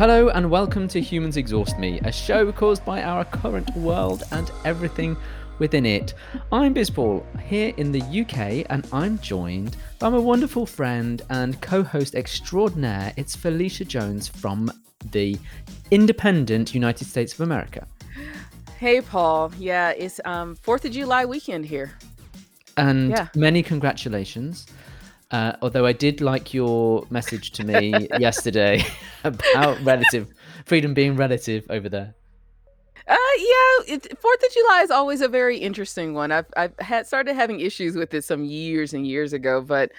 Hello and welcome to Humans Exhaust Me, a show caused by our current world and everything within it. I'm Biz Paul here in the UK and I'm joined by my wonderful friend and co host extraordinaire. It's Felicia Jones from the independent United States of America. Hey, Paul. Yeah, it's um, 4th of July weekend here. And Yeah. many congratulations. Uh, although I did like your message to me yesterday about relative freedom being relative over there. Uh, yeah, it, 4th of July is always a very interesting one. I've, I've had started having issues with it some years and years ago, but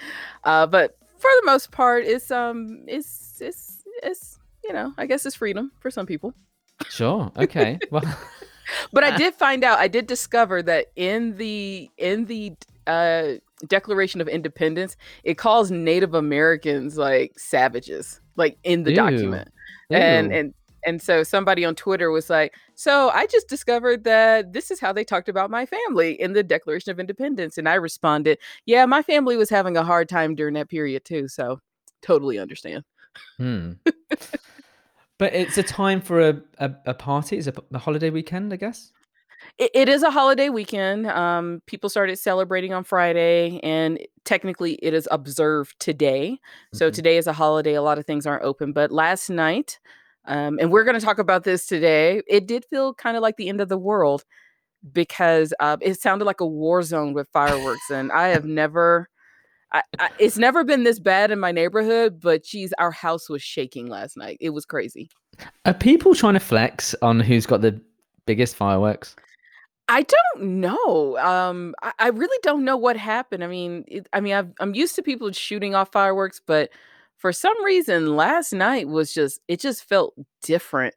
uh, but for the most part, it's um, it's it's it's you know, I guess it's freedom for some people. Sure. Okay. Well, But I did find out, I did discover that in the in the uh, Declaration of Independence, it calls Native Americans like savages, like in the Ew. document. And and and so somebody on Twitter was like, "So I just discovered that this is how they talked about my family in the Declaration of Independence." And I responded, "Yeah, my family was having a hard time during that period too, so totally understand." Hmm. but it's a time for a, a, a party. It's a, a holiday weekend, I guess. It, it is a holiday weekend. Um, people started celebrating on Friday, and technically, it is observed today. So Mhm. today is a holiday. A lot of things aren't open, but last night, um, and we're going to talk about this today. It did feel kind of like the end of the world because uh, it sounded like a war zone with fireworks, and I have never. I, I, it's never been this bad in my neighborhood, but geez, our house was shaking last night. It was crazy. Are people trying to flex on who's got the biggest fireworks? I don't know. Um, I, I really don't know what happened. I mean, it, I mean, I've, I'm used to people shooting off fireworks, but for some reason, last night was just it just felt different.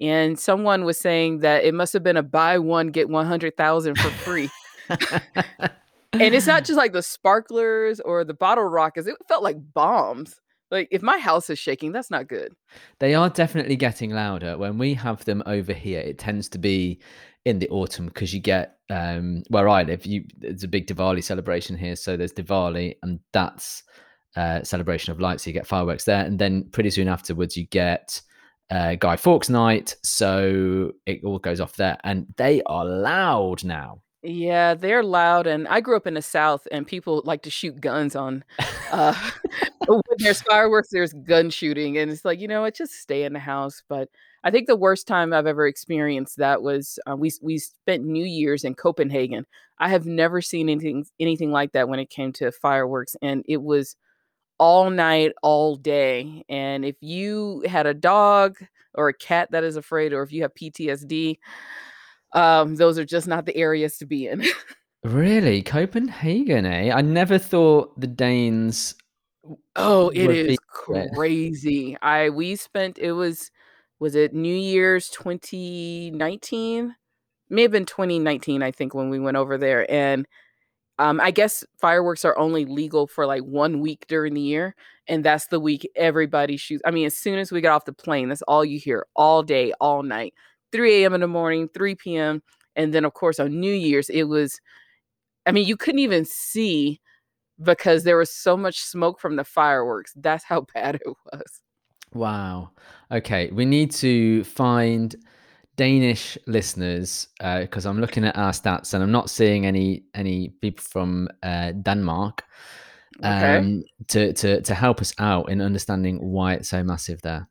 And someone was saying that it must have been a buy one get one hundred thousand for free. and it's not just like the sparklers or the bottle rockets; it felt like bombs. Like if my house is shaking, that's not good. They are definitely getting louder. When we have them over here, it tends to be in the autumn because you get um, where I live. You there's a big Diwali celebration here, so there's Diwali, and that's uh, celebration of lights. So you get fireworks there, and then pretty soon afterwards, you get uh, Guy Fawkes Night. So it all goes off there, and they are loud now. Yeah, they're loud, and I grew up in the South, and people like to shoot guns on. Uh, when there's fireworks, there's gun shooting, and it's like you know what, just stay in the house. But I think the worst time I've ever experienced that was uh, we we spent New Year's in Copenhagen. I have never seen anything anything like that when it came to fireworks, and it was all night, all day. And if you had a dog or a cat that is afraid, or if you have PTSD, um, those are just not the areas to be in. Really, Copenhagen? Eh? I never thought the Danes. Oh, it is it. crazy. I we spent it was was it New Year's 2019? May have been 2019, I think, when we went over there. And um, I guess fireworks are only legal for like one week during the year. And that's the week everybody shoots. I mean, as soon as we get off the plane, that's all you hear all day, all night. 3 a.m. in the morning, 3 p.m. And then of course on New Year's, it was I mean, you couldn't even see because there was so much smoke from the fireworks. That's how bad it was. Wow. Okay, we need to find Danish listeners because I'm looking at our stats and I'm not seeing any any people from uh, Denmark Okay. um, to to to help us out in understanding why it's so massive there.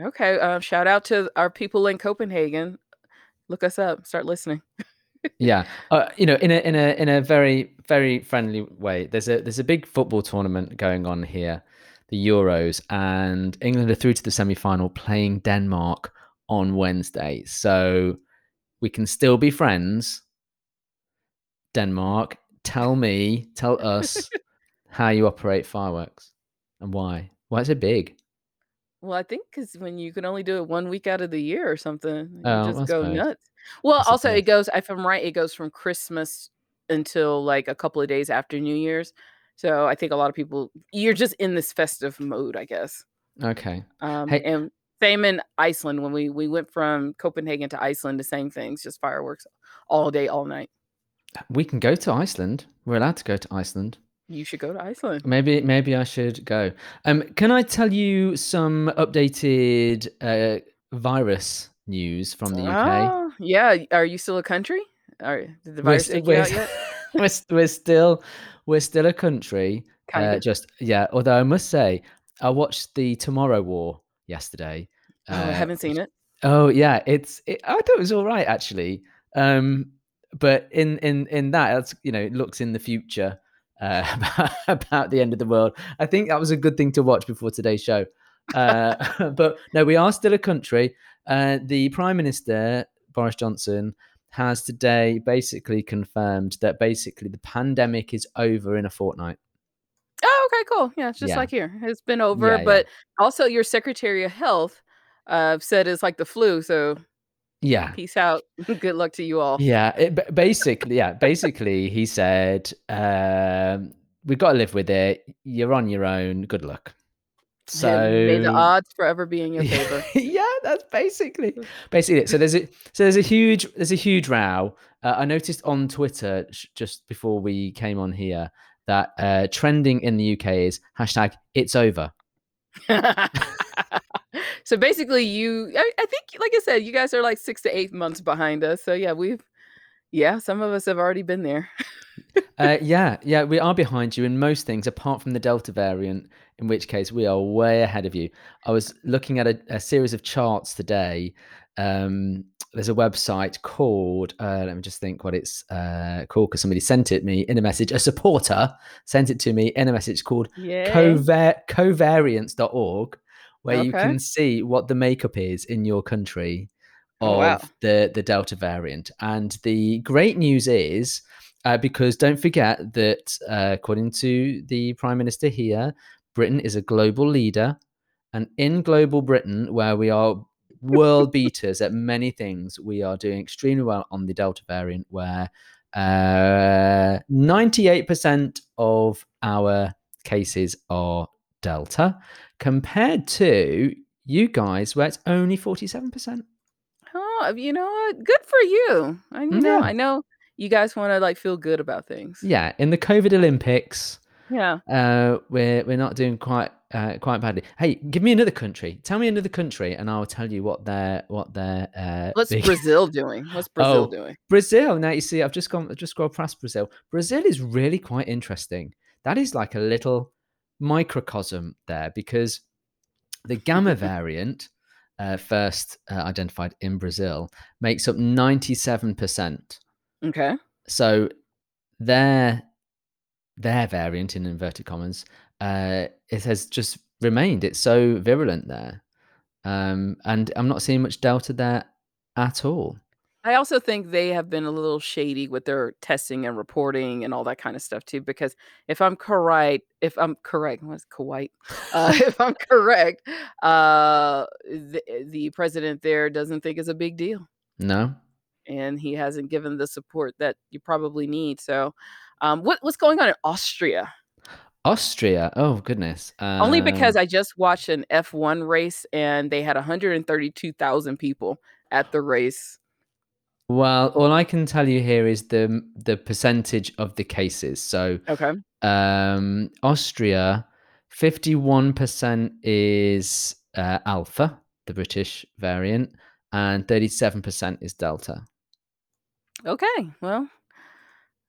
Okay. Uh, shout out to our people in Copenhagen. Look us up. Start listening. Yeah, uh, you know, in a in a in a very very friendly way. There's a there's a big football tournament going on here, the Euros, and England are through to the semi final playing Denmark on Wednesday. So we can still be friends. Denmark, tell me, tell us how you operate fireworks and why. Why is it big? Well, I think because when you can only do it one week out of the year or something, you Oh, just go nuts. Well, I also it goes, if I'm right, it goes from Christmas until like a couple of days after New Year's. So I think a lot of people, you're just in this festive mode, I guess. Okay. Um, Hey, and same in Iceland when we we went from Copenhagen to Iceland, the same things, just fireworks all day, all night. we can go to Iceland. We're allowed to go to Iceland. You should go to Iceland. Maybe maybe I should go. Um, can I tell you some updated uh, virus news from the UK? Oh, yeah. Are you still a country? Are did the We're virus you we're, out yet? we're, st- we're still we're still a country. Uh, just yeah. Although I must say, I watched the Tomorrow War yesterday. Oh, I Uh, haven't seen it. oh yeah, it's it, I thought it was all right actually. Um, but in in in that, that's you know, it looks in the future uh, about, about the end of the world. I think that was a good thing to watch before today's show. Uh, but no, we are still a country. Uh, the Prime Minister Boris Johnson has today basically confirmed that basically the pandemic is over in a fortnight. Oh, okay, cool. Yeah, it's just Yeah. like here. It's been over, Yeah, yeah. but also your Secretary of Health uh, said it's like the flu. So Yeah, peace out. Good luck to you all. yeah. It, basically, yeah. Basically, he said, um, "We've got to live with it. You're on your own. Good luck." So And may the odds forever be in your Yeah, favor. yeah, that's basically basically it. So there's a so there's a huge there's a huge row. Uh, I noticed on Twitter sh- just before we came on here that uh, trending in the UK is hashtag It's over. So basically, you, I, I think, like I said, you guys are like six to eight months behind us. So yeah, we've, yeah, some of us have already been there. Uh, yeah, yeah, we are behind you in most things, apart from the Delta variant, in which case we are way ahead of you. I was looking at a, a series of charts today. Um, there's a website called, uh, let me just think what it's uh, called because somebody sent it me in a message. A supporter sent it to me in a message called Yeah. covar- covariants.org, where you can see what the makeup is in your country of Oh, wow. the, the Delta variant. And the great news is, uh, because don't forget that uh, according to the Prime Minister here, Britain is a global leader. And in global Britain, where we are world beaters at many things, we are doing extremely well on the Delta variant, where uh, 98% of our cases are Delta, compared to you guys, where it's only 47%. Oh, you know what? Good for you. I, know, Yeah. I know you guys want to like feel good about things. Yeah, in the COVID Olympics, Yeah. uh, we're we're not doing quite uh, quite badly. Hey, give me another country. Tell me another country, and I'll tell you what their what their uh, What's big- Brazil doing? What's Brazil Oh. doing? Brazil. Now you see, I've just gone, I've just scrolled past Brazil. Brazil is really quite interesting. That is like a little microcosm there because the gamma variant, uh, first uh, identified in Brazil, makes up ninety-seven percent. Okay. So their their variant in inverted commas, uh, it has just remained. It's so virulent there, um, and I'm not seeing much delta there at all. I also think they have been a little shady with their testing and reporting and all that kind of stuff too. Because if I'm correct, if I'm correct, what's Kuwait? Uh, if I'm correct, uh, the, the president there doesn't think it's a big deal, No. and he hasn't given the support that you probably need. So, um, what what's going on in Austria? Austria. Oh goodness. Only because Um, I just watched an F1 race and they had 132,000 people at the race. Well, all I can tell you here is the the percentage of the cases. So Okay. um, Austria, fifty-one percent is uh, Alpha, the British variant, and thirty-seven percent is Delta. Okay. Well,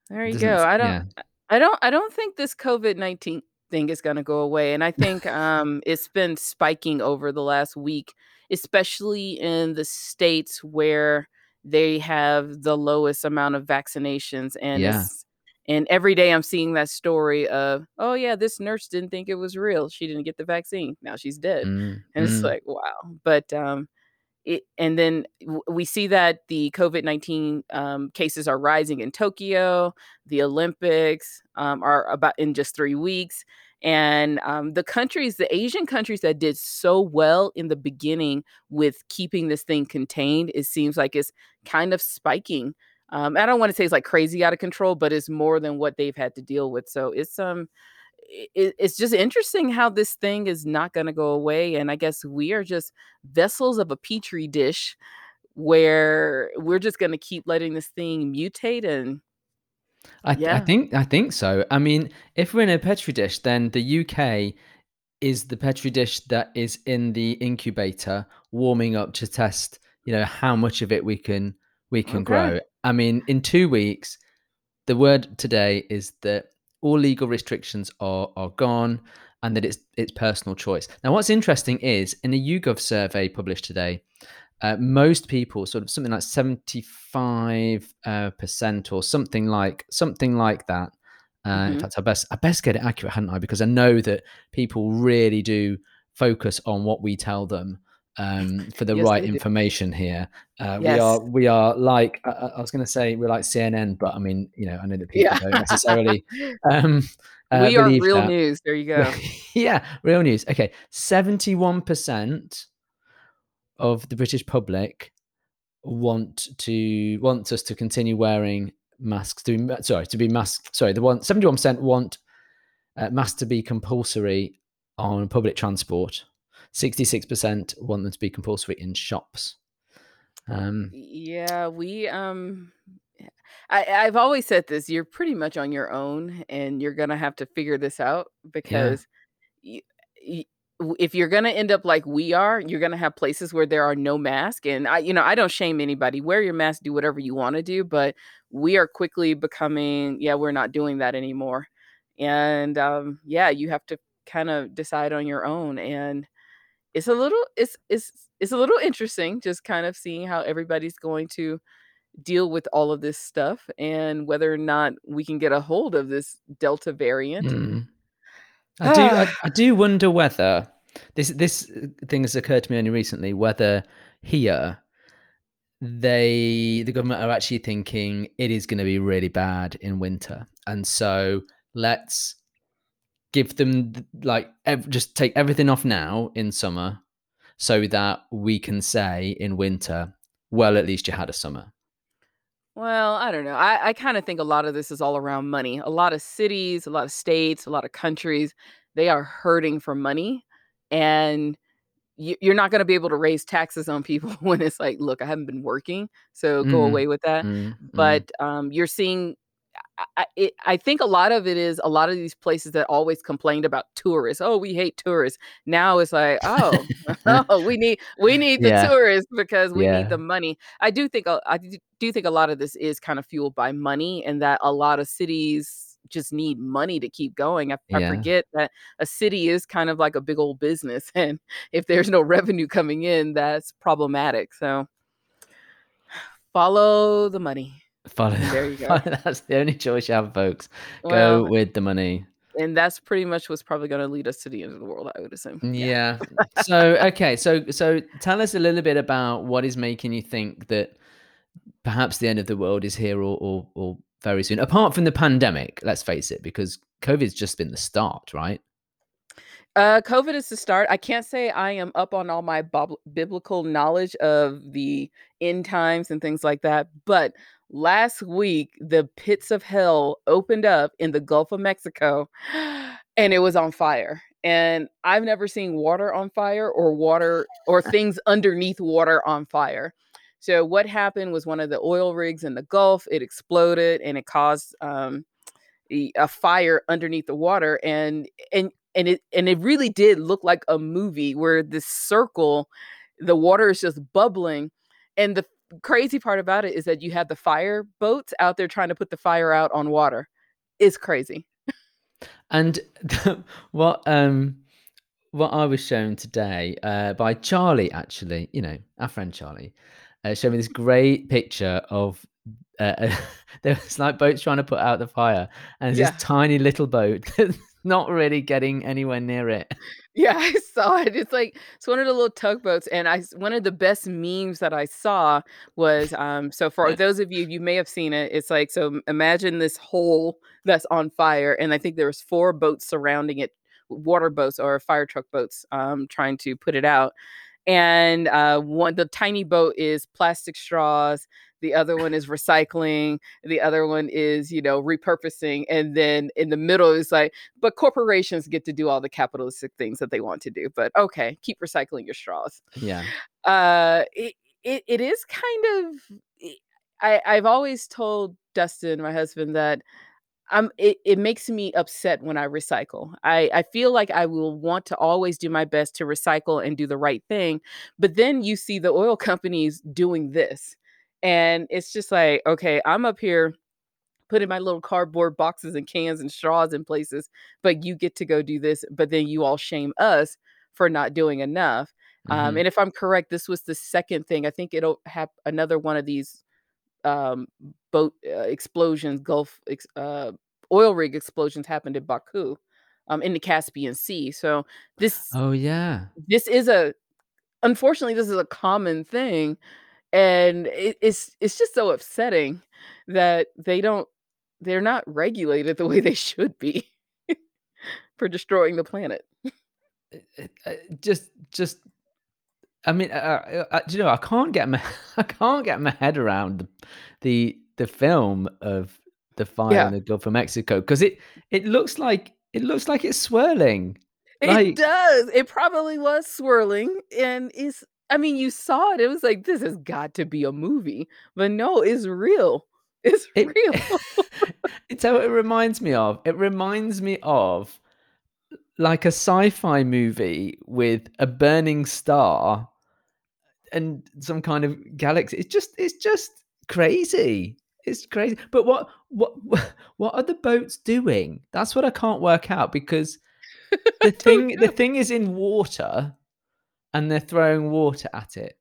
there you go. I don't yeah. I don't I don't think this COVID-19 thing is going to go away and I think um it's been spiking over the last week, especially in the states where they have the lowest amount of vaccinations and Yeah. it's and every day I'm seeing that story of, oh yeah, this nurse didn't think it was real. She didn't get the vaccine. Now she's dead. Mm, And it's mm. like, wow. But um it, and then we see that the COVID 19 um, cases are rising in Tokyo. The Olympics um, are about in just three weeks. And um, the countries, the Asian countries that did so well in the beginning with keeping this thing contained, it seems like it's kind of spiking. Um, I don't want to say it's like crazy out of control, but it's more than what they've had to deal with. So it's um, it, it's just interesting how this thing is not going to go away and i guess we are just vessels of a petri dish where we're just going to keep letting this thing mutate and I, yeah. I think I think so. I mean, if we're in a petri dish, then the UK is the petri dish that is in the incubator warming up to test, you know, how much of it we can we can okay. grow. I mean, in two weeks, the word today is that all legal restrictions are are gone and that it's it's personal choice. Now, what's interesting is in a YouGov survey published today, uh, most people, sort of something like seventy five uh, percent or something like something like that. Uh, mm-hmm. In fact, I best I best get it accurate, hadn't I? Because I know that people really do focus on what we tell them um, for the yes, right information here. Uh, yes. We are we are like uh, I was going to say we're like CNN, but I mean you know I know that people yeah. don't necessarily. Um, uh, we are real that. news. There you go. yeah, real news. Okay, seventy-one percent of the British public want to wants us to continue wearing masks. To sorry to be mask. Sorry, the one seventy-one percent want uh, masks to be compulsory on public transport 66% want them to be compulsory in shops. Um, yeah, we um I, I've always said this, you're pretty much on your own and you're gonna have to figure this out because yeah. you, if you're gonna end up like we are, you're gonna have places where there are no masks. And I, you know, I don't shame anybody. Wear your mask, do whatever you want to do, but we are quickly becoming, yeah, we're not doing that anymore. And um, yeah, you have to kind of decide on your own. And it's a little it's it's it's a little interesting just kind of seeing how everybody's going to deal with all of this stuff and whether or not we can get a hold of this delta variant mm. I do I, ah. I, do wonder whether this this uh, thing has occurred to me only recently whether here they the government are actually thinking it is going to be really bad in winter. And so let's give them like ev- just take everything off now in summer so that we can say in winter well at least you had a summer well i don't know i, I kind of think a lot of this is all around money a lot of cities a lot of states a lot of countries they are hurting for money and you're not going to be able to raise taxes on people when it's like look i haven't been working so go mm, away with that mm, but. Um, you're seeing I, it, I think a lot of it is a lot of these places that always complained about tourists. Oh, we hate tourists. Now it's like, oh, oh we need we need the yeah. tourists because we yeah. need the money. I do think I do think a lot of this is kind of fueled by money, and that a lot of cities just need money to keep going. I, yeah. I forget that a city is kind of like a big old business, and if there's no revenue coming in, that's problematic. So follow the money. Follow. There you go. that's the only choice you have, folks. Well, go with the money. And that's pretty much what's probably going to lead us to the end of the world, I would assume. Yeah. yeah. so okay, so so tell us a little bit about what is making you think that perhaps the end of the world is here or or, or very soon. Apart from the pandemic, let's face it, because COVID's just been the start, right? Uh, COVID is the start. I can't say I am up on all my bob- biblical knowledge of the end times and things like that, but last week the pits of hell opened up in the Gulf of Mexico and it was on fire. And I've never seen water on fire or water or things underneath water on fire. So what happened was one of the oil rigs in the Gulf, it exploded and it caused um, a fire underneath the water and and and it and it really did look like a movie where this circle the water is just bubbling and the crazy part about it is that you have the fire boats out there trying to put the fire out on water. It's crazy. and what um what I was shown today uh, by Charlie, actually, you know, our friend Charlie, uh, showed me this great picture of uh, there was like boats trying to put out the fire, and yeah. this tiny little boat not really getting anywhere near it. Yeah, I saw it. It's like it's one of the little tugboats, and I one of the best memes that I saw was um. So for those of you you may have seen it, it's like so imagine this hole that's on fire, and I think there was four boats surrounding it, water boats or fire truck boats, um, trying to put it out, and uh, one the tiny boat is plastic straws the other one is recycling the other one is you know repurposing and then in the middle is like but corporations get to do all the capitalistic things that they want to do but okay keep recycling your straws. Yeah. Uh it, it, it is kind of I I've always told Dustin, my husband, that I'm it it makes me upset when I recycle. I I feel like I will want to always do my best to recycle and do the right thing, but then you see the oil companies doing this, and it's just like, "Okay, I'm up here putting my little cardboard boxes and cans and straws in places, but you get to go do this, but then you all shame us for not doing enough." Um, Mhm. and if I'm correct, this was the second thing. I think it'll have another one of these um, boat uh, explosions, Gulf ex- uh, oil rig explosions happened in Baku, um, in the Caspian Sea. So this Oh, yeah. this is a unfortunately this is a common thing, and it, it's it's just so upsetting that they don't they're not regulated the way they should be for destroying the planet. Just just I mean, you know, I can't get my I can't get my head around the the the film of the fire in the Gulf of Mexico because it it looks like it looks like it's swirling. it Like, does. It probably was swirling, and it's. I mean, you saw it. It was like this has got to be a movie, but no, it's real. It's it real. it's how it reminds me of. It reminds me of, like, a sci-fi movie with a burning star and some kind of galaxy. It's just it's just crazy. It's crazy. But what what what are the boats doing? That's what I can't work out because the thing the thing is in water and they're throwing water at it.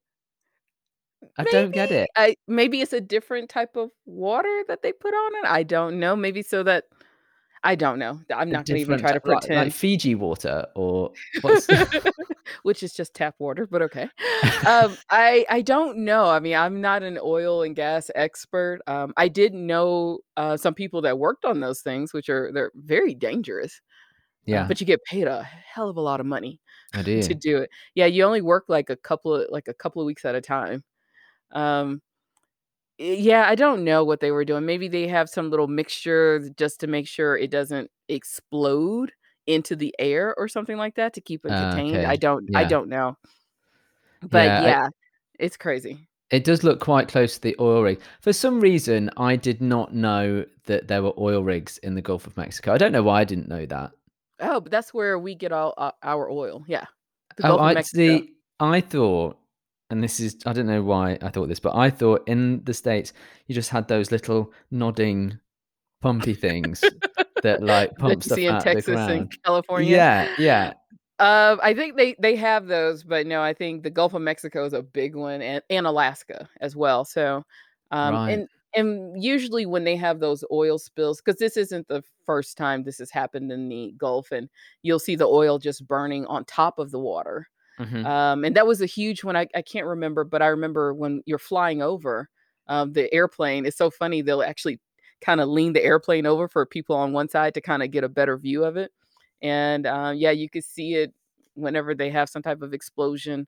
I don't get it. I maybe it's a different type of water that they put on it. I don't know. Maybe so that I don't know. I'm not gonna even try to like like pretend. Fiji water or what's Which is just tap water, but okay. Um, I I don't know. I mean, I'm not an oil and gas expert. Um, I did know uh, some people that worked on those things, which are they're very dangerous. Uh, Yeah, but you get paid a hell of a lot of money I to do. it. Yeah, you only work like a couple of like a couple of weeks at a time. Um, yeah, I don't know what they were doing. Maybe they have some little mixture just to make sure it doesn't explode into the air or something like that to keep it Ah, contained. I okay. don't I don't know. But Yeah, yeah, it's crazy. It does look quite close to the oil rig. For some reason, I did not know that there were oil rigs in the Gulf of Mexico. I don't know why I didn't know that. Oh, but that's where we get all uh, our oil. Yeah. The Oh, Gulf of I Mexico. see. I thought, and this is, I don't know why I thought this, but I thought in the States, you just had those little nodding, pumpy things that like That pump you see in out of the Texas and. California. Yeah, yeah, Uh, I think they they have those, but no, I think the Gulf of Mexico is a big one, and and Alaska as well. So, um, right. and and usually when they have those oil spills, because this isn't the first time this has happened in the Gulf, and you'll see the oil just burning on top of the water. hmm Um, and that was a huge one. I, I can't remember, but I remember when you're flying over um, the airplane. It's so funny. They'll actually kind of lean the airplane over for people on one side to kind of get a better view of it. And uh, yeah, you could see it whenever they have some type of explosion.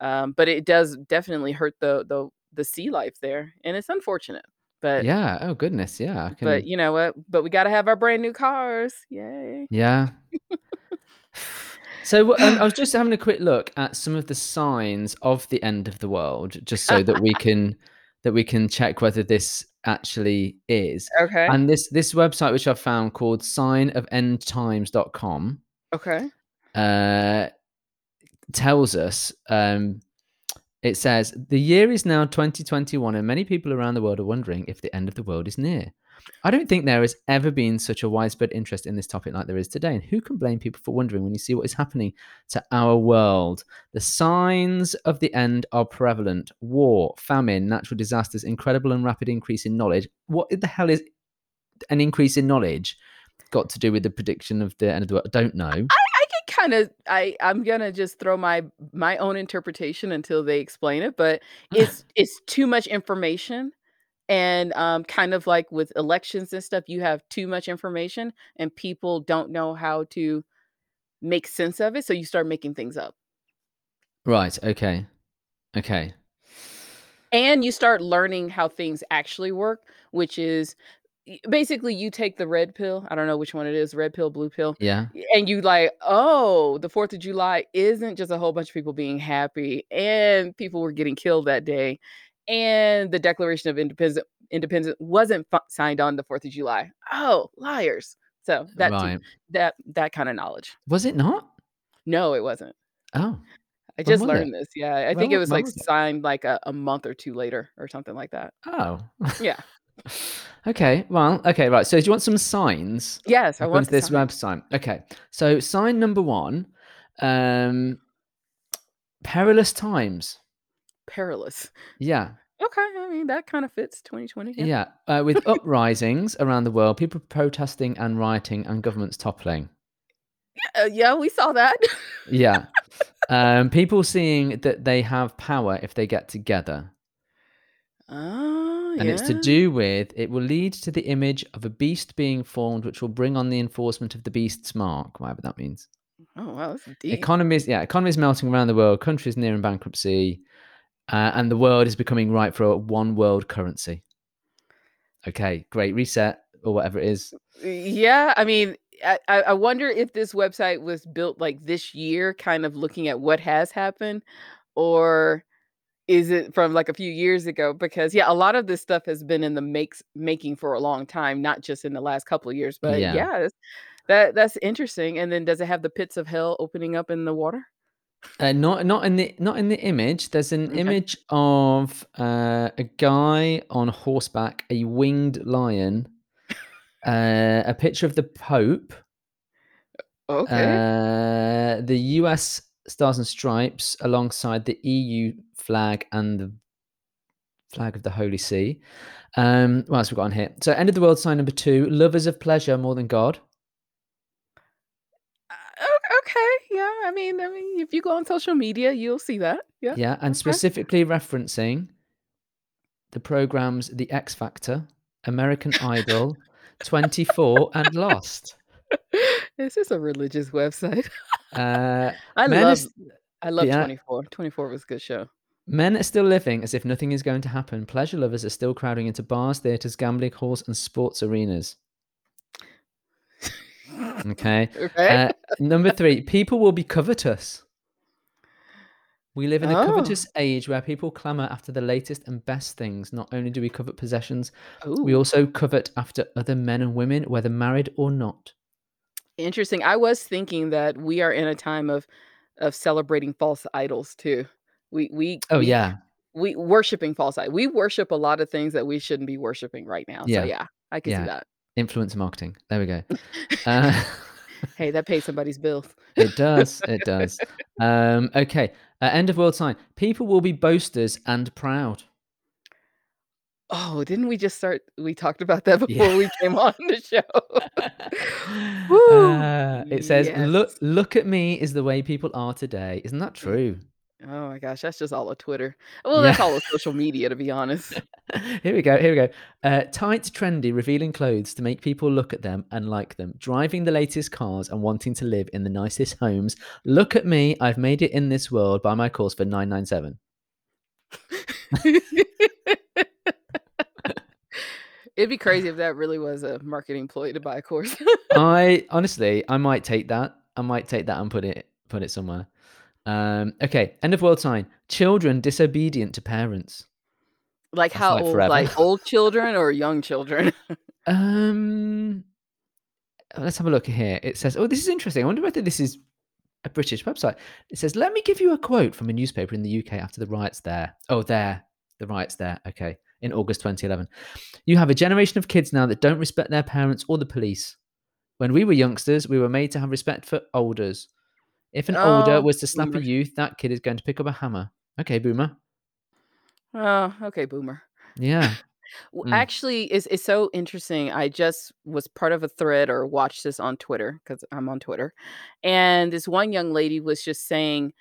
Um, but it does definitely hurt the the the sea life there, and it's unfortunate. But Yeah. Oh goodness. Yeah. I but can. you know what? But we got to have our brand new cars. Yay! Yeah. So, um, I was just having a quick look at some of the signs of the end of the world, just so that we can that we can check whether this actually is. okay. And this this website which I've found called signofendtimes.com Okay. uh, tells us um, it says the year is now 2021 and many people around the world are wondering if the end of the world is near. I don't think there has ever been such a widespread interest in this topic like there is today. And who can blame people for wondering when you see what is happening to our world? The signs of the end are prevalent war, famine, natural disasters, incredible and rapid increase in knowledge. What the hell is an increase in knowledge got to do with the prediction of the end of the world? I don't know. I kind of I I'm gonna just throw my my own interpretation until they explain it, but it's it's too much information and um kind of like with elections and stuff, you have too much information and people don't know how to make sense of it, so you start making things up. right. Okay. Okay. And you start learning how things actually work, which is basically you take the red pill. I don't know which one it is, red pill, blue pill, Yeah. and you like, oh, the 4th of July isn't just a whole bunch of people being happy and people were getting killed that day. and the Declaration of Independence Independence wasn't f- signed on the Fourth of July. Oh, liars! So that Right. too, that that kind of knowledge. Was it not? No, it wasn't. Oh, I just was it? learned this. Yeah, I When think it was like was it? signed like a, a month or two later or something like that. oh. Yeah. Okay. Well. Okay. Right. So, do you want some signs? Yes, I want this sign. website. Okay. So, sign number one. Um, perilous times. Perilous. Yeah. Okay, I mean that kind of fits 2020. Yeah. Yeah. Uh, with uprisings around the world, people protesting and rioting, and governments toppling. Uh, yeah, we saw that. Yeah. um, people seeing that they have power if they get together. Oh, And it's to do with it will lead to the image of a beast being formed, which will bring on the enforcement of the beast's mark, whatever that means. Oh wow, that's deep. Economies, yeah, economies melting around the world, countries nearing bankruptcy, uh, and the world is becoming ripe for a one world currency. Okay, great reset or whatever it is. Yeah, I mean, I I wonder if this website was built like this year, kind of looking at what has happened, or is it from like a few years ago? Because yeah, a lot of this stuff has been in the makes making for a long time, not just in the last couple of years. But Yeah. yeah, that's, that that's interesting. And then does it have the pits of hell opening up in the water? Uh, not not in the not in the image. There's an Okay. image of uh, a guy on horseback, a winged lion, uh, a picture of the Pope, Okay. uh, the U.S. Stars and Stripes alongside the EU flag and the flag of the Holy See. Um, what else have we got on here? So, end of the world sign number two: lovers of pleasure more than God. Uh, okay. Yeah. I mean, I mean, if you go on social media, you'll see that. Yeah. Yeah, and Okay. specifically referencing the programs The X Factor, American Idol, 24, and Lost. This is a religious website. Uh, I men, love is, I love yeah. 24. 24 was a good show. men are still living as if nothing is going to happen. Pleasure lovers are still crowding into bars, theatres, gambling halls, and sports arenas. Okay. Okay. Uh, number three, people will be covetous. We live in a Oh. covetous age where people clamour after the latest and best things. Not only do we covet possessions, we also covet after other men and women, whether married or not. Interesting. I was thinking that we are in a time of of celebrating false idols too. We we Oh we yeah, we worshiping false idols. We worship a lot of things that we shouldn't be worshiping right now. So Yeah. yeah, I can see Yeah. that. influencer marketing. There we go. Uh, Hey, that pays somebody's bills. it does. It does. Um, okay. Uh, end of world sign. People will be boasters and proud. Oh, didn't we just start? We talked about that Yeah. before we came on the show. Woo! Uh, it says, "Look, Yes. look at me," is the way people are today. Isn't that true? Oh my gosh, that's just all of Twitter. Well, Yeah. that's all of social media, to be honest. here we go. Here we go. Uh, tight, trendy, revealing clothes to make people look at them and like them. Driving the latest cars and wanting to live in the nicest homes. Look at me. I've made it in this world. by my course for nine nine seven. It'd be crazy if that really was a marketing ploy to buy a course. I honestly, I might take that. I might take that and put it put it somewhere. Um, okay. End of world sign. Children disobedient to parents. like That's how like old? forever. Like old children or young children? Um, let's have a look here. It says, "Oh, this is interesting. I wonder whether this is a British website." It says, "Let me give you a quote from a newspaper in the UK after the riots there. Oh, there, the riots there. Okay, in August 2011. You have a generation of kids now that don't respect their parents or the police. When we were youngsters, we were made to have respect for elders. If an older Oh, was to slap a youth, that kid is going to pick up a hammer. Okay, boomer. Oh, okay, boomer. Yeah. Mm. Actually, it's it's so interesting. I just was part of a thread or watched this on Twitter because I'm on Twitter, and this one young lady was just saying,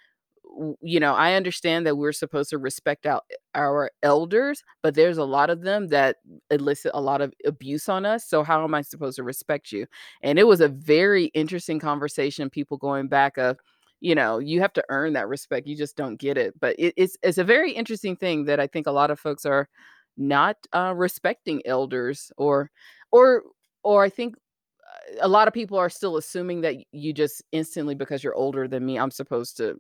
you know, I understand that we're supposed to respect our our elders, but there's a lot of them that elicit a lot of abuse on us. So how am I supposed to respect you? And it was a very interesting conversation. People going back of, you know, you have to earn that respect. You just don't get it. But it, it's it's a very interesting thing that I think a lot of folks are not uh, respecting elders or or or I think uh, a lot of people are still assuming that you just instantly because you're older than me I'm supposed to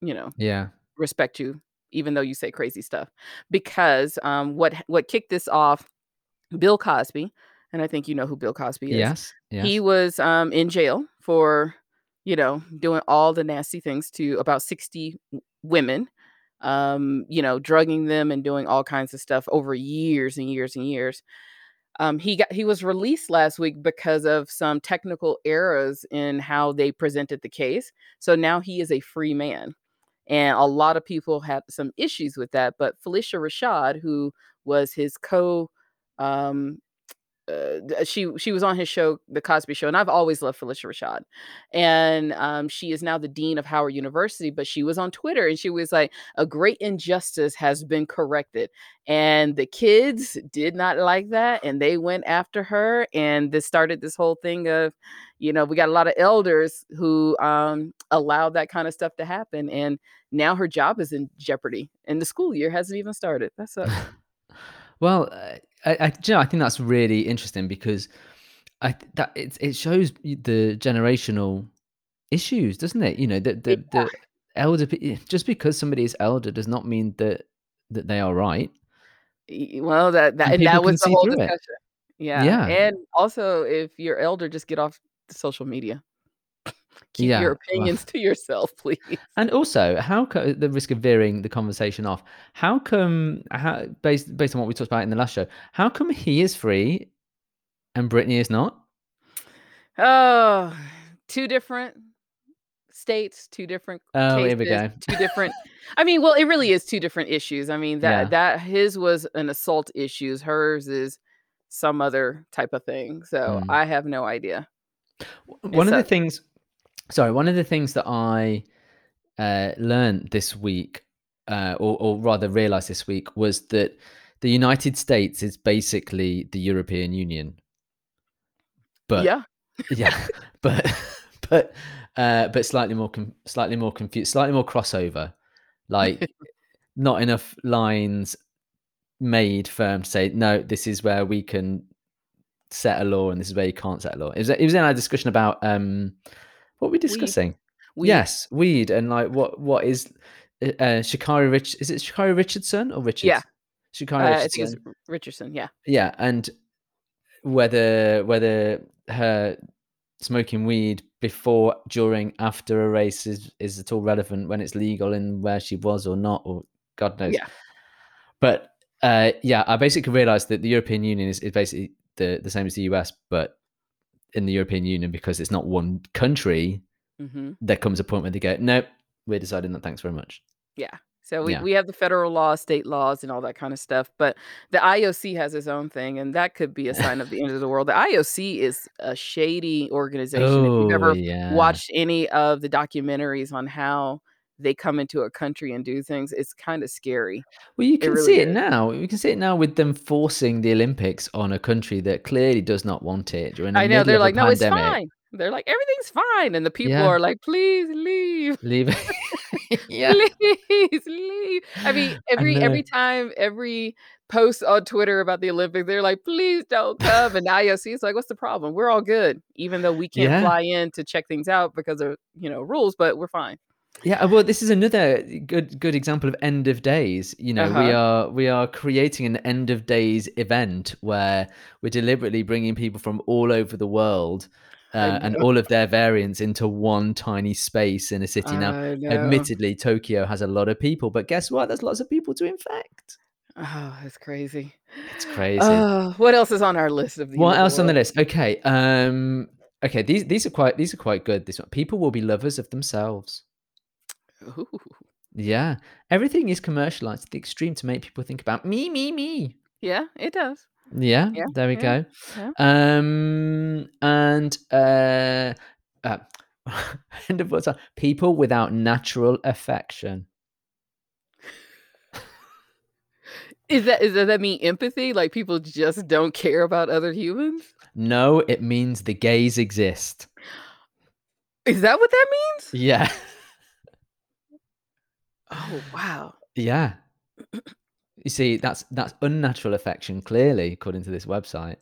you know Yeah. respect you even though you say crazy stuff. Because um, what what kicked this off, Bill Cosby, and I think you know who Bill Cosby is. Yes. Yes. He was um, in jail for, you know, doing all the nasty things to about 60 women, um, you know, drugging them and doing all kinds of stuff over years and years and years. Um, he got he was released last week because of some technical errors in how they presented the case. So now he is a free man. And a lot of people had some issues with that. But Phylicia Rashad, who was his co um, uh, she she was on his show, The Cosby Show, and I've always loved Phylicia Rashad, and um, she is now the dean of Howard University. But she was on Twitter, and she was like, "A great injustice has been corrected," and the kids did not like that, and they went after her, and this started this whole thing of, you know, we got a lot of elders who um, allowed that kind of stuff to happen, and now her job is in jeopardy, and the school year hasn't even started. That's a Well, I, I, you know, I think that's really interesting because I that it it shows the generational issues, doesn't it? You know, the the, the elder eh, just because somebody is elder does not mean that that they are right. Well, that that And and that was the whole it. discussion. Yeah, Yeah, and also, if you're elder, just get off social media. Keep yeah. your Well, opinions to yourself, please. and also, how co- the risk of veering the conversation off? How come? How based based on what we talked about in the last show? How come he is free and Britney is not? Oh, two different states, 2 different Oh, here we go. 2 different I mean, well, it really is 2 different issues. I mean, Yeah. that that his was an assault issues, hers is some other type of thing, so Mm. I have no idea. One of the things, sorry, one of the things that I uh, learned this week, uh, or, or rather realized this week, was that the United States is basically the European Union. But Yeah. yeah, but but uh, but slightly more com- slightly more confused, slightly more crossover. Like not enough lines made firm to say no. This is where we can set a law, and this is where you can't set a law. It was, it was in our discussion about um, what were we discussing? Weed. Yes, weed and like what what is uh, uh Sha'Carri Rich? Is it Sha'Carri Richardson or Richards? Yeah. Sha'Carri Uh, I Richardson. think it's Richardson, yeah. Yeah, and whether whether her smoking weed before, during, after a race is is at all relevant when it's legal in where she was or not, or God knows. Yeah. But uh, yeah, I basically realised that the European Union is, is basically the the same as the US, but in the European Union because it's not one country. Mhm. There comes a point where they go, nope, we're deciding that. Thanks very much. Yeah. So we Yeah. we have the federal law, state laws, and all that kind of stuff, but the IOC has its own thing, and that could be a sign of the end of the world. The IOC is a shady organization. If you've Oh ever yeah. watched any of the documentaries on how they come into a country and do things, it's kinda scary. Well, you It can really see it is. now. You can see it now with them forcing the Olympics on a country that clearly does not want it during I know, they're like, "No, it's fine." They're like, "Everything's fine," and the people Yeah. are like, "Please leave." Leave Yeah. Please leave. I mean, every know. every time, every post on Twitter about the Olympics, they're like, "Please don't come," and the IOC is like, "What's the problem? We're all good, even though we can't Yeah. fly in to check things out because of, you know, rules, but we're fine." Yeah, well, this is another good good example of end of days. You know, we Uh-huh. are we are creating an end of days event where we're deliberately bringing people from all over the world uh, and all of their variants into one tiny space in a city. Now, admittedly, Tokyo has a lot of people, but guess what? There's lots of people to infect. Oh, it's crazy. It's crazy. Oh, what else is on our list of What else on the list? Okay, um, okay. These these are quite these are quite good. This one, people will be lovers of themselves. Ooh. Yeah, everything is commercialized to the extreme to make people think about me, me, me. Yeah, it does. Yeah, Yeah, there we yeah, go. yeah. Um, and uh, uh end of what's that? People without natural affection. Is that is does that mean empathy? Like, people just don't care about other humans? No, it means the gays exist. Is that what that means? Yeah, Oh, wow. yeah. You see, that's that's unnatural affection, clearly, according to this website.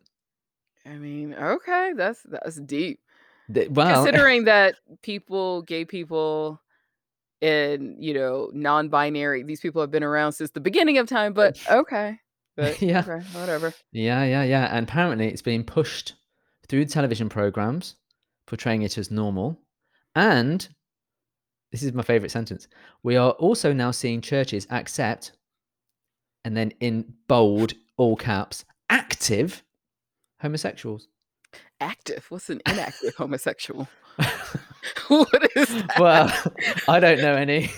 I mean, okay, that's that's deep. The- well, Considering that people, gay people and, you know, non-binary, these people have been around since the beginning of time, but okay. But Yeah. okay, whatever. Yeah, yeah, yeah, and apparently it's being pushed through television programs, portraying it as normal, and this is my favorite sentence, we are also now seeing churches accept and then in bold, all caps, active homosexuals. Active? What's an inactive homosexual? What is that? Well, I don't know any.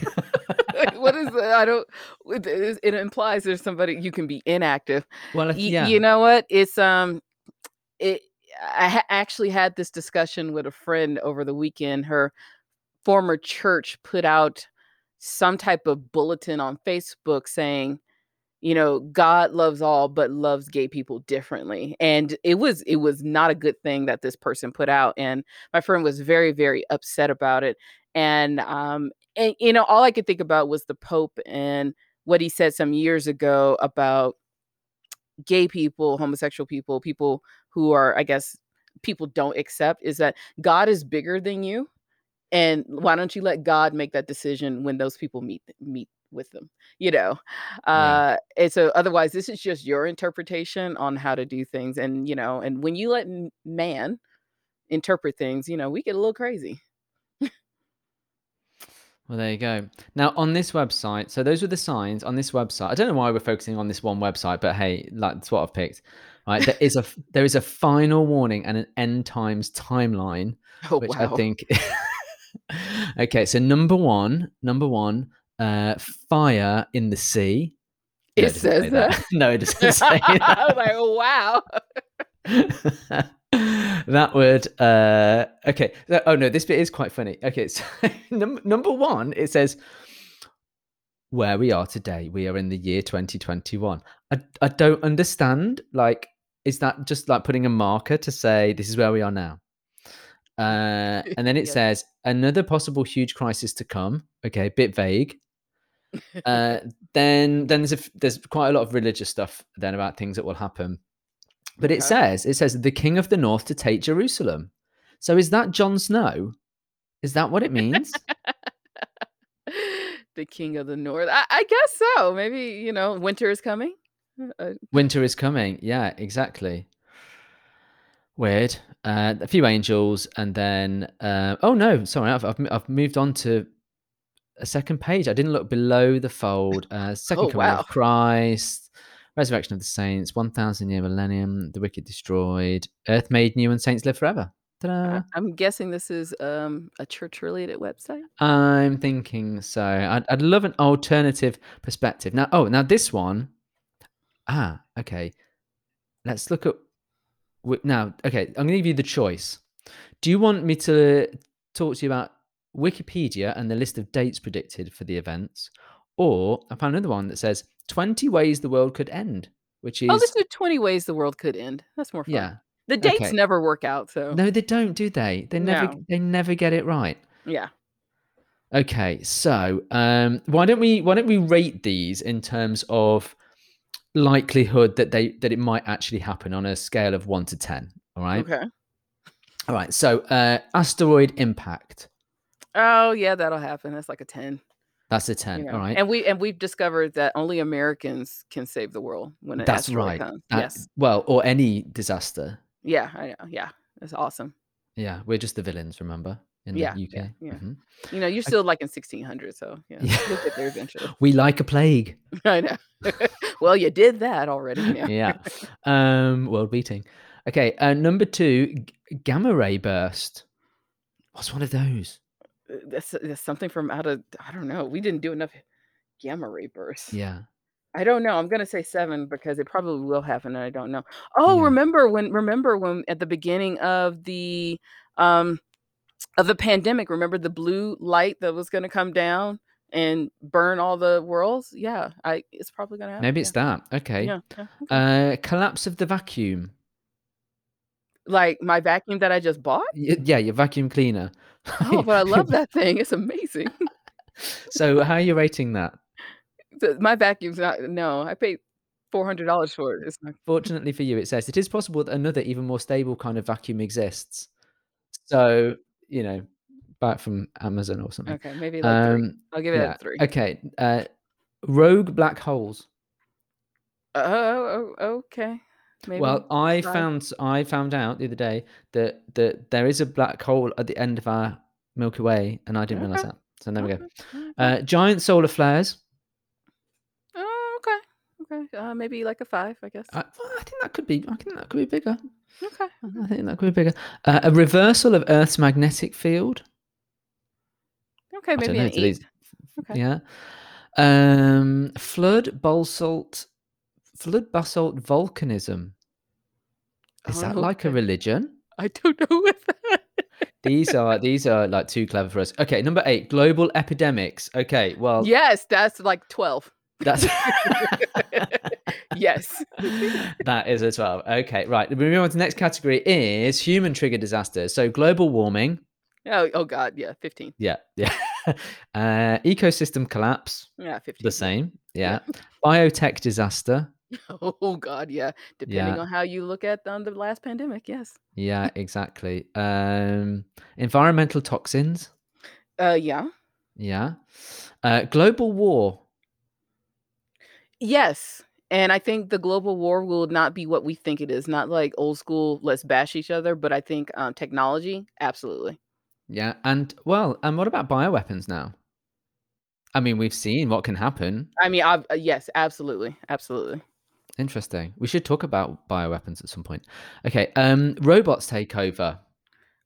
What is that? I don't it implies there's somebody you can be inactive. Well, yeah. you know what? It's, um, it I ha actually had this discussion with a friend over the weekend. Her former church put out some type of bulletin on Facebook saying, you know, "God loves all, but loves gay people differently," and it was it was not a good thing that this person put out, and my friend was very, very upset about it, and, um, and, you know, all I could think about was the Pope and what he said some years ago about gay people, homosexual people, people who are, I guess, people don't accept, is that God is bigger than you, and why don't you let God make that decision when those people meet meet with them, you know? Yeah. Uh, and so otherwise, this is just your interpretation on how to do things, and, you know, and when you let man interpret things, you know, we get a little crazy. Well, there you go. Now, on this website, so those were the signs on this website. I don't know why we're focusing on this one website, but hey, like, that's what I've picked. Right, there is a there is a final warning and an end times timeline, Oh, which I think Okay, so number 1 number 1, uh, fire in the sea. No, It say says that. that? No, it doesn't say that. I was like, "Wow." That would, uh okay. Oh, no, this bit is quite funny. Okay, so num number 1, it says where we are today, we are in the year 2021. I I don't understand, like, is that just like putting a marker to say this is where we are now? Uh, and then it says another possible huge crisis to come. Okay, a bit vague. Uh, then then there's a there's quite a lot of religious stuff then about things that will happen. But it Okay. says it says the king of the north to take Jerusalem. So is that Jon Snow? Is that what it means? The king of the north. I I guess so. Maybe, you know, winter is coming? Uh, uh Winter is coming. Yeah, exactly. Weird. Uh, a few angels and then, uh oh, no, sorry, I've I've I've moved on to a second page. I didn't look below the fold. Uh, second Oh, coming wow. of Christ, resurrection of the saints, 1,000 year millennium, the wicked destroyed, earth made new and saints live forever. Ta-da. I'm guessing this is, um, a church-related website? I'm thinking so. I'd I'd love an alternative perspective. Now oh, now this one ah, okay. Let's look at now, okay, I'm gonna give you the choice. Do you want me to talk to you about Wikipedia and the list of dates predicted for the events? Or I found another one that says 20 ways the world could end, which is. Oh, let's is 20 ways the world could end. That's more fun. Yeah. The dates Okay. never work out, so No, they don't, do they? They never No. they never get it right. Yeah. Okay, so, um, why don't we why don't we rate these in terms of likelihood that they that it might actually happen on a scale of 1 to 10, alright? Okay. Alright, so, uh, asteroid impact. Oh, yeah, that'll happen. That's like a 10. That's a You 10, know? alright. And we and we've discovered that only Americans can save the world when an That's asteroid right. comes. That Yes. well, or any disaster. Yeah, I know, yeah. That's awesome. Yeah, we're just the villains, remember, in the Yeah, yeah, UK? yeah. Mhm. You know, you're still, like, in 1600, so, yeah, Yeah. you'll get there eventually. We like a plague. I know. Well, you did that already, yeah. Yeah. Um, world beating. Okay, uh, number 2, g gamma ray burst. What's one of those? Uh, that's that's something from out of I don't know. We didn't do enough gamma ray bursts. Yeah. I don't know. I'm gonna say 7 because it probably will happen, and I don't know. Oh, Yeah. remember when remember when at the beginning of the, um, of the pandemic, remember the blue light that was gonna come down and burn all the worlds? Yeah, I it's probably gonna happen, Maybe yeah. it's that. Okay. Yeah, yeah, okay. Uh, collapse of the vacuum. Like, my vacuum that I just bought? Y yeah, your vacuum cleaner. Oh, but I love that thing. It's amazing. So, how are you rating that? My vacuum's not no, I paid $400 for it. It's not Fortunately for you, it says, "It is possible that another even more stable kind of vacuum exists." So, you know, buy it from Amazon or something. Okay, maybe like three. Um, I'll give it yeah. a three. Okay. Uh, rogue black holes. Oh, oh, okay. Maybe. Well, I five. found I found out the other day that that there is a black hole at the end of our Milky Way, and I didn't realize that. So there we go. Okay, okay. Uh, giant solar flares. oh, okay. Okay. Uh, maybe like a five, I guess. I, well, I think that could be. I think that could be bigger. okay. I think that could be bigger. Uh, a reversal of Earth's magnetic field. Okay, maybe know, an eight. Okay. Yeah. Um, flood basalt, flood basalt volcanism. Is that Oh, like a religion? I don't know what that. These are these are like too clever for us. Okay, number eight, global epidemics. Okay, well yes, that's like twelve. that's Yes. that is a twelve. Okay, right. Moving on to the next category is human triggered disasters. So global warming. Oh, oh God, yeah, fifteen. Yeah, yeah. uh, ecosystem collapse. Yeah, fifteen. The same. Yeah. Biotech disaster. Oh God, yeah. Depending Yeah. on how you look at um, the last pandemic, yes. Yeah, exactly. Um, environmental toxins. Uh, yeah. Yeah. Uh, global war. Yes. And I think the global war will not be what we think it is. Not like old school, let's bash each other, but I think um, technology, absolutely. Yeah. And well, and what about bioweapons now? I mean, we've seen what can happen. I mean, I, uh, yes, absolutely, absolutely. Interesting. We should talk about bioweapons at some point. Okay. Um, robots take over.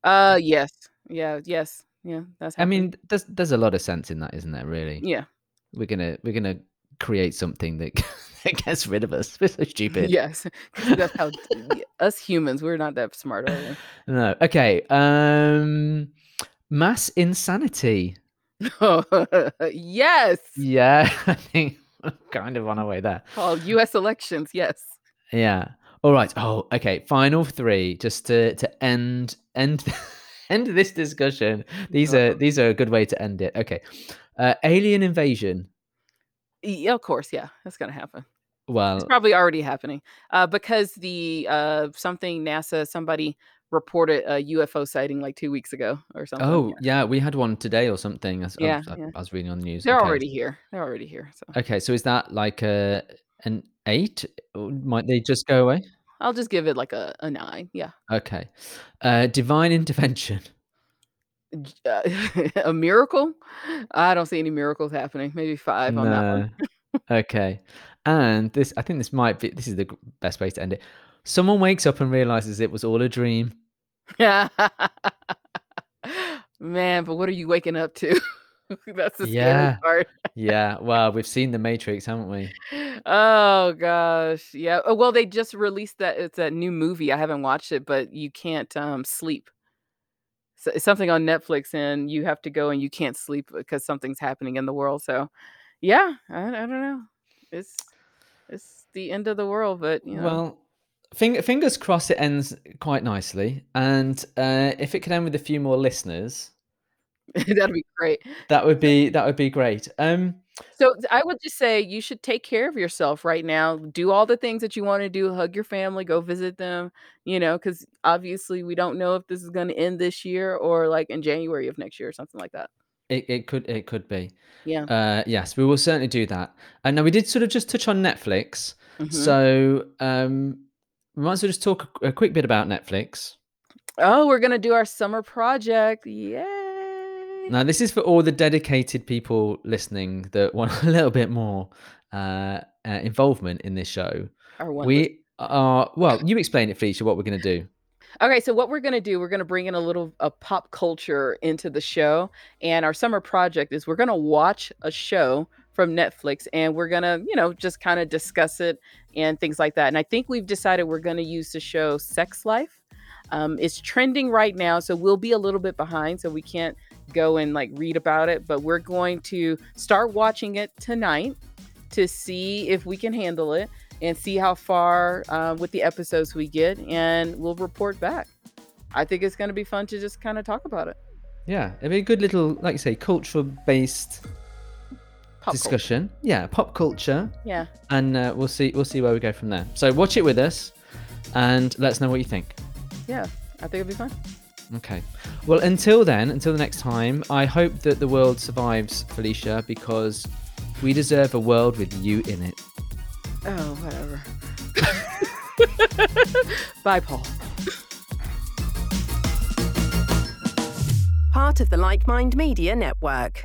Uh, yes, yeah, yes, yeah. That's. I mean, there's there's a lot of sense in that, isn't there? Really. yeah, We're gonna we're gonna create something that that gets rid of us. We're so stupid. yes. That's how us humans. We're not that smart, are we? No. Okay. Um, mass insanity. yes. Yeah, I think kind of on our way there. Oh, U.S. elections. Yes. Yeah. All right. Oh, okay. Final three, just to to end end end this discussion. These are Uh-huh. these are a good way to end it. Okay. Uh, alien invasion. Yeah, of course. Yeah, that's gonna happen. Well, It's probably already happening. Uh, because the uh something NASA somebody reported a UFO sighting like two weeks ago or something. oh yeah. yeah, we had one today or something. I, Yeah, I- yeah. I was reading on the news. They're Okay. already here. They're already here. So Okay, so is that like a an eight? Might they just go away? I'll just give it like a, a nine. Yeah. Okay. Uh, divine intervention. Uh, a miracle? I don't see any miracles happening. Maybe five on that one. Okay. And this, I think this might be, this is the best way to end it. Someone wakes up and realizes it was all a dream. Man, but what are you waking up to? That's the scary Yeah. part. Yeah. Well, we've seen The Matrix, haven't we? Oh gosh. Yeah. Oh, well, they just released that it's that new movie. I haven't watched it, but you can't um sleep. So it's something on Netflix and you have to go and you can't sleep because something's happening in the world. So yeah, I, I don't know. It's it's the end of the world, but you know. Well, fingers crossed it ends quite nicely. And uh, if it could end with a few more listeners, that'd be great. that would be that would be great. Um, So I would just say you should take care of yourself right now. Do all the things that you want to do. Hug your family, go visit them, you know, because obviously we don't know if this is going to end this year or like in January of next year or something like that. it, it could it could be. Yeah. Uh, yes, we will certainly do that. And now we did sort of just touch on Netflix. Mhm. So um, we might as well just talk a, a quick bit about Netflix. Oh, we're going to do our summer project. Yay. Now, this is for all the dedicated people listening that want a little bit more uh, uh, involvement in this show. We are, well, you explain it, Felicia, what we're going to do. Okay, so what we're going to do, we're going to bring in a little a pop culture into the show. And our summer project is we're going to watch a show from Netflix and we're going to, you know, just kind of discuss it and things like that. And I think we've decided we're going to use the show Sex Life. Um, it's trending right now, so we'll be a little bit behind, so we can't go and like read about it. But we're going to start watching it tonight to see if we can handle it and see how far uh, with the episodes we get, and we'll report back. I think it's going to be fun to just kind of talk about it. Yeah, it'd be a good little, like you say, cultural based pop discussion. Culture. Yeah, pop culture. Yeah. And uh, we'll see we'll see where we go from there. So watch it with us, and let us know what you think. Yeah, I think it'll be fine. Okay. Well, until then, until the next time, I hope that the world survives, Felicia, because we deserve a world with you in it. Oh, whatever. Bye, Paul. Part of the Like Mind Media Network.